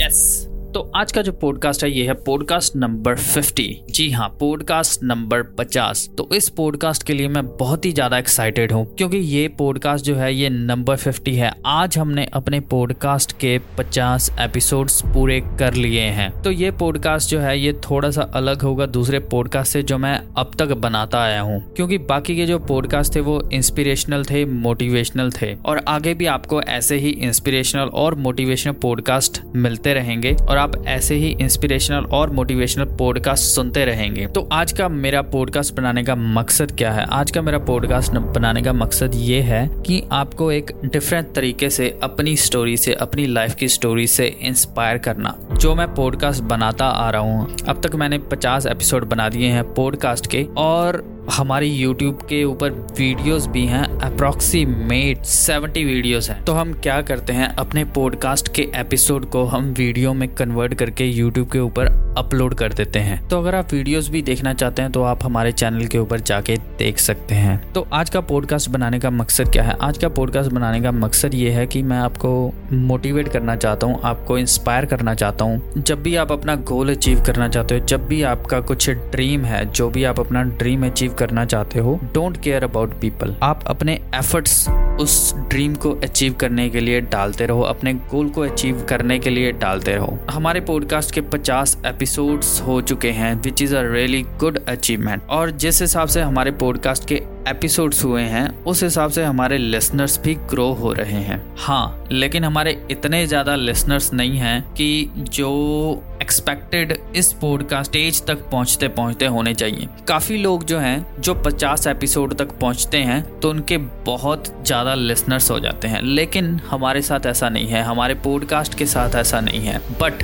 Yes. तो आज का जो पॉडकास्ट है, ये है पॉडकास्ट नंबर 50 जी हाँ पॉडकास्ट नंबर 50 तो इस पॉडकास्ट के लिए मैं बहुत ही ज़्यादा एक्साइटेड हूँ, क्योंकि ये पॉडकास्ट जो है, ये नंबर 50 है। आज हमने अपने पॉडकास्ट के 50 एपिसोड्स पूरे कर लिए हैं। तो ये पॉडकास्ट जो है, ये थोड़ा सा अलग होगा दूसरे पॉडकास्ट से जो मैं अब तक बनाता आया हूँ। क्योंकि बाकी के जो पॉडकास्ट थे, वो इंस्पिरेशनल थे मोटिवेशनल थे। और आगे भी आपको ऐसे ही इंस्पिरेशनल और मोटिवेशनल पॉडकास्ट मिलते रहेंगे। और आप ऐसे ही इंस्पिरेशनल और मोटिवेशनल पॉडकास्ट सुनते रहेंगे। तो आज का मेरा पॉडकास्ट बनाने का मकसद क्या है? आज का मेरा पॉडकास्ट बनाने का मकसद ये है कि आपको एक डिफरेंट तरीके से अपनी स्टोरी से, अपनी लाइफ की स्टोरी से इंस्पायर करना। जो मैं पॉडकास्ट बनाता आ रहा हूँ, अब तक मैंने 50 एपिसोड बना दिए हैं पॉडकास्ट के और हमारी यूट्यूब के ऊपर वीडियोस भी हैं अप्रोक्सीमेट 70 वीडियोस हैं। तो हम क्या करते हैं, अपने पॉडकास्ट के एपिसोड को हम वीडियो में कन्वर्ट करके यूट्यूब के ऊपर अपलोड कर देते हैं। तो अगर आप वीडियोस भी देखना चाहते हैं तो आप हमारे चैनल के ऊपर जाके देख सकते हैं। तो आज का पॉडकास्ट बनाने का मकसद क्या है? आज का पॉडकास्ट बनाने का मकसद ये है कि मैं आपको मोटिवेट करना चाहता हूँ, आपको इंस्पायर करना चाहता हूँ। जब भी आप अपना गोल अचीव करना चाहते हो, जब भी आपका कुछ ड्रीम है, जो भी आप अपना ड्रीम अचीव करना चाहते हो डोंट केयर अबाउट पीपल आप अपने एफर्ट्स उस ड्रीम को अचीव करने के लिए डालते रहो, अपने गोल को अचीव करने के लिए डालते रहो। हमारे पॉडकास्ट के 50 एपिसोड्स हो चुके हैं which is a really good achievement और जिस हिसाब से हमारे पॉडकास्ट के एपिसोड्स हुए हैं, उस हिसाब से हमारे लिसनर्स भी ग्रो हो रहे हैं। हाँ लेकिन हमारे इतने ज़्यादा लिसनर्स नहीं हैं कि जो एक्सपेक्टेड इस पॉडकास्ट स्टेज तक पहुँचते पहुँचते होने चाहिए। काफ़ी लोग जो हैं, जो 50 एपिसोड तक पहुँचते हैं तो उनके बहुत ज़्यादा लिसनर्स हो जाते हैं। लेकिन हमारे साथ ऐसा नहीं है, हमारे पॉडकास्ट के साथ ऐसा नहीं है। But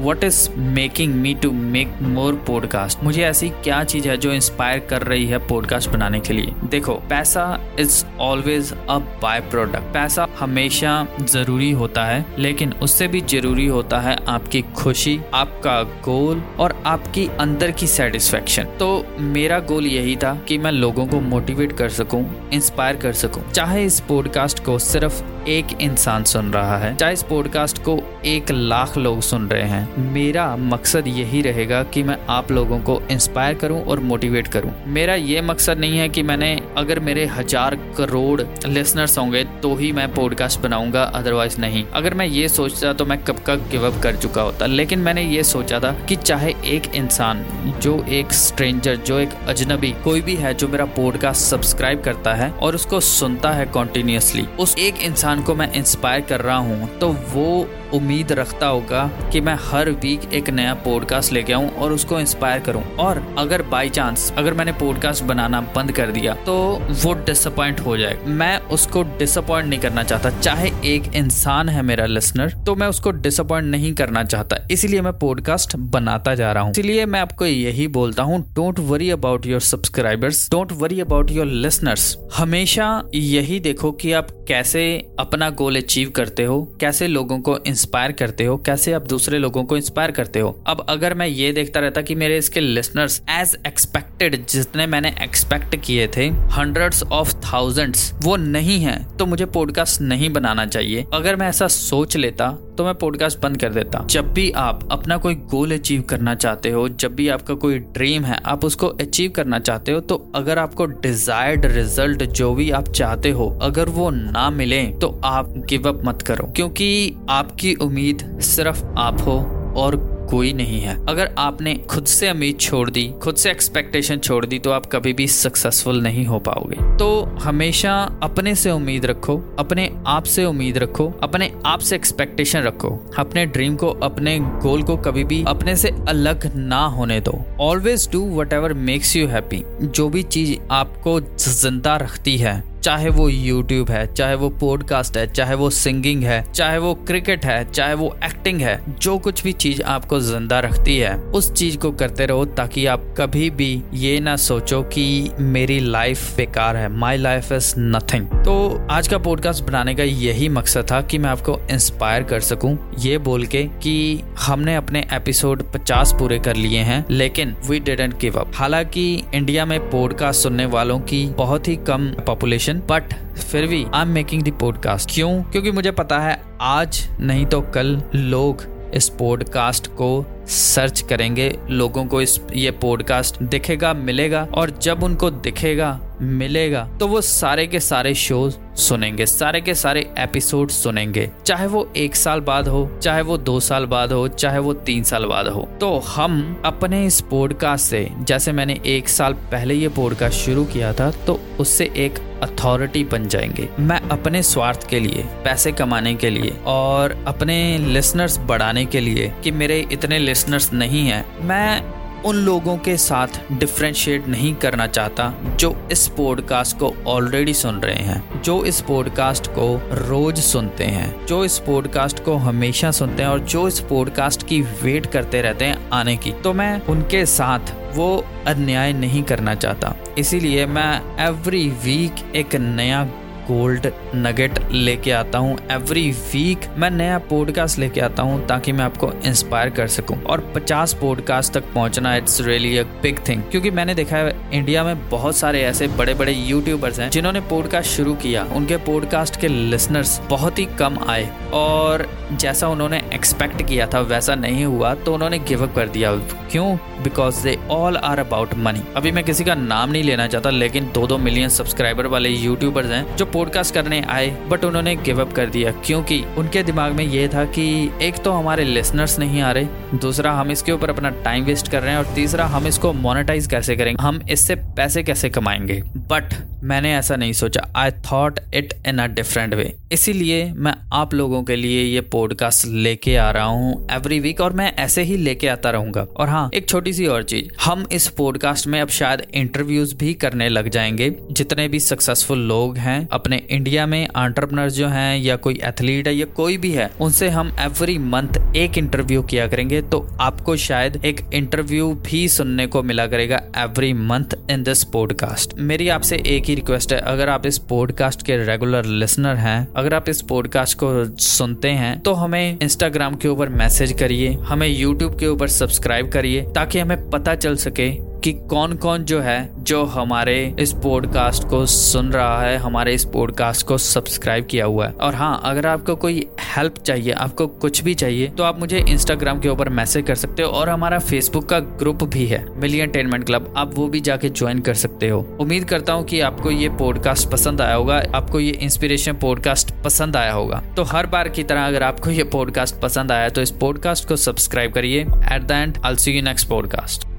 what is making me to make more podcast मुझे ऐसी क्या चीज़ है जो इंस्पायर कर रही है पॉडकास्ट बनाने के लिए? देखो, पैसा is always a by product पैसा हमेशा ज़रूरी होता है, लेकिन उससे भी ज़रूरी होता है आपकी खुशी, आपका गोल और आपकी अंदर की सेटिस्फेक्शन तो मेरा गोल यही था कि मैं लोगों को मोटिवेट कर सकूँ इंस्पायर कर सकूँ। चाहे इस पॉडकास्ट को सिर्फ़ एक इंसान सुन रहा है, चाहे इस पॉडकास्ट को एक लाख लोग सुन रहे हैं मेरा मकसद यही रहेगा कि मैं आप लोगों को इंस्पायर करूँ और मोटिवेट करूँ। मेरा ये मकसद नहीं है कि मैंने अगर मेरे हज़ार करोड़ लिसनर्स होंगे तो ही मैं पॉडकास्ट बनाऊँगा अदरवाइज़ नहीं। अगर मैं ये सोचता तो मैं कब का गिव अप कर चुका होता। लेकिन मैंने ये सोचा था कि चाहे एक इंसान, जो एक स्ट्रेंजर जो एक अजनबी, कोई भी है जो मेरा पॉडकास्ट सब्सक्राइब करता है और उसको सुनता है कॉन्टिन्यूसली उस एक इंसान को मैं इंस्पायर कर रहा हूँ तो वो उम्मीद रखता होगा कि मैं हर वीक एक नया पॉडकास्ट लेके आऊँ और उसको इंस्पायर करूँ। और अगर बाई चांस अगर मैंने पॉडकास्ट बनाना बंद कर दिया तो वो डिसअपॉइंट हो जाए। मैं उसको डिसअपॉइंट नहीं करना चाहता। चाहे एक इंसान है मेरा लिसनर तो मैं उसको डिसअपॉइंट नहीं करना चाहता। इसलिए मैं पॉडकास्ट बनाता जा रहा हूँ। इसलिए मैं आपको यही बोलता हूँ don't worry about your subscribers don't worry about your listeners हमेशा यही देखो कि आप कैसे अपना गोल अचीव करते हो, कैसे लोगों को इंस्पायर करते हो, कैसे आप दूसरे लोगों को इंस्पायर करते हो। अब अगर मैं ये देखता रहता कि मेरे इसके लिसनर्स एज एक्सपेक्टेड जितने मैंने एक्सपेक्ट किए थे हंड्रेड्स ऑफ़ थाउजेंड्स वो नहीं है तो मुझे पॉडकास्ट नहीं बनाना चाहिए। अगर मैं ऐसा सोच लेता तो मैं पॉडकास्ट बंद कर देता। जब भी आप अपना कोई गोल अचीव करना चाहते हो, जब भी आपका कोई ड्रीम है, आप उसको अचीव करना चाहते हो तो अगर आपको डिजायर्ड रिज़ल्ट जो भी आप चाहते हो, अगर वो ना मिले तो आप गिव अप मत करो। क्योंकि आपकी उम्मीद सिर्फ़ आप हो और कोई नहीं है। अगर आपने खुद से उम्मीद छोड़ दी, खुद से एक्सपेक्टेशन छोड़ दी तो आप कभी भी सक्सेसफुल नहीं हो पाओगे। तो हमेशा अपने से उम्मीद रखो, अपने आप से उम्मीद रखो, अपने आप से एक्सपेक्टेशन रखो। अपने ड्रीम को, अपने गोल को कभी भी अपने से अलग ना होने दो। Always do whatever makes you happy जो भी चीज़ आपको ज़िंदा रखती है, चाहे वो यूट्यूब है, चाहे वो पॉडकास्ट है, चाहे वो सिंगिंग है, चाहे वो क्रिकेट है, चाहे वो एक्टिंग है, जो कुछ भी चीज़ आपको ज़िंदा रखती है। उस चीज़ को करते रहो ताकि आप कभी भी ये ना सोचो कि मेरी लाइफ बेकार है। माई लाइफ इज़ नथिंग तो आज का पॉडकास्ट बनाने का यही मकसद था कि मैं आपको इंस्पायर कर सकूँ। ये बोल के कि हमने अपने एपिसोड 50 पूरे कर लिए हैं, लेकिन वी डिडेंट गिव अप हालाँकि इंडिया में पॉडकास्ट सुनने वालों की बहुत ही कम पॉपुलेशन बट फिर भी I am making the podcast क्यों? क्योंकि मुझे पता है आज नहीं तो कल लोग इस पॉडकास्ट को सर्च करेंगे। लोगों को इस, ये पॉडकास्ट दिखेगा, मिलेगा और जब उनको दिखेगा मिलेगा। तो वो सारे के सारे शो सुनेंगे, सारे के सारे एपिसोड सुनेंगे। चाहे वो एक साल बाद हो, चाहे वो दो साल बाद हो, चाहे वो तीन साल बाद हो। तो हम अपने इस पॉडकास्ट से, जैसे मैंने एक साल पहले ये पॉडकास्ट शुरू किया था तो उससे एक अथॉरिटी बन जाएँगे। मैं अपने स्वार्थ के लिए, पैसे कमाने के लिए और अपने लिसनर्स बढ़ाने के लिए कि मेरे इतने लिसनर्स नहीं हैं, मैं उन लोगों के साथ डिफ्रेंशिएट नहीं करना चाहता जो इस पॉडकास्ट को ऑलरेडी सुन रहे हैं, जो इस पॉडकास्ट को रोज सुनते हैं, जो इस पॉडकास्ट को हमेशा सुनते हैं और जो इस पॉडकास्ट की वेट करते रहते हैं आने की। तो मैं उनके साथ वो अन्याय नहीं करना चाहता। इसीलिए मैं एवरी वीक एक नया गोल्ड नगेट लेके आता हूँ एवरी वीक मैं नया पॉडकास्ट लेके आता हूँ ताकि मैं आपको इंस्पायर कर सकूँ। और 50 पॉडकास्ट तक पहुँचना it's really a big thing क्योंकि मैंने देखा है इंडिया में बहुत सारे ऐसे बड़े बड़े यूट्यूबर्स हैं जिन्होंने पॉडकास्ट शुरू किया। उनके पॉडकास्ट के लिसनर्स बहुत ही कम आए। और जैसा उन्होंने एक्सपेक्ट किया था वैसा नहीं हुआ तो उन्होंने गिव अप कर दिया। क्यों? Because they all are about money अभी मैं किसी का नाम नहीं लेना चाहता, लेकिन दो दो मिलियन सब्सक्राइबर वाले यूट्यूबर्स हैं जो पॉडकास्ट करने आए बट उन्होंने गिव अप कर दिया, क्योंकि उनके दिमाग में यह था कि एक तो हमारे लिसनर्स नहीं आ रहे, दूसरा हम इसके ऊपर अपना टाइम वेस्ट कर रहे हैं, और तीसरा हम इसको मोनेटाइज कैसे करेंगे, हम इससे पैसे कैसे कमाएँगे। बट मैंने ऐसा नहीं सोचा। I thought it in a different way इसीलिए मैं आप लोगों के लिए ये पॉडकास्ट लेके आ रहा हूँ एवरी वीक और मैं ऐसे ही लेके आता रहूँगा। और हाँ एक छोटी सी और चीज़। हम इस पॉडकास्ट में अब शायद इंटरव्यूज़ भी करने लग जाएँगे। जितने भी सक्सेसफुल लोग हैं, अपने इंडिया में आंट्रप्रनर जो हैं या कोई एथलीट है या कोई भी है, उनसे हम एवरी मंथ एक इंटरव्यू किया करेंगे। तो आपको शायद एक इंटरव्यू भी सुनने को मिला करेगा every month in this podcast मेरी आपसे एक ही रिक्वेस्ट है, अगर आप इस पॉडकास्ट के रेगुलर लिसनर हैं, अगर आप इस पॉडकास्ट को सुनते हैं तो हमें इंस्टाग्राम के ऊपर मैसेज करिए, हमें यूट्यूब के ऊपर सब्सक्राइब करिए, ताकि हमें पता चल सके कि कौन कौन जो है, जो हमारे इस पॉडकास्ट को सुन रहा है, हमारे इस पॉडकास्ट को सब्सक्राइब किया हुआ है। और हाँ अगर आपको कोई हेल्प चाहिए, आपको कुछ भी चाहिए तो आप मुझे इंस्टाग्राम के ऊपर मैसेज कर सकते हो और हमारा फेसबुक का ग्रुप भी है मिली एंटेनमेंट क्लब आप वो भी जाके ज्वाइन कर सकते हो। उम्मीद करता हूँ कि आपको ये पॉडकास्ट पसंद आया होगा, आपको ये इंस्पिरेशन पॉडकास्ट पसंद आया होगा। तो हर बार की तरह अगर आपको ये पॉडकास्ट पसंद आया तो इस पॉडकास्ट को सब्सक्राइब करिए। At the end I see you next podcast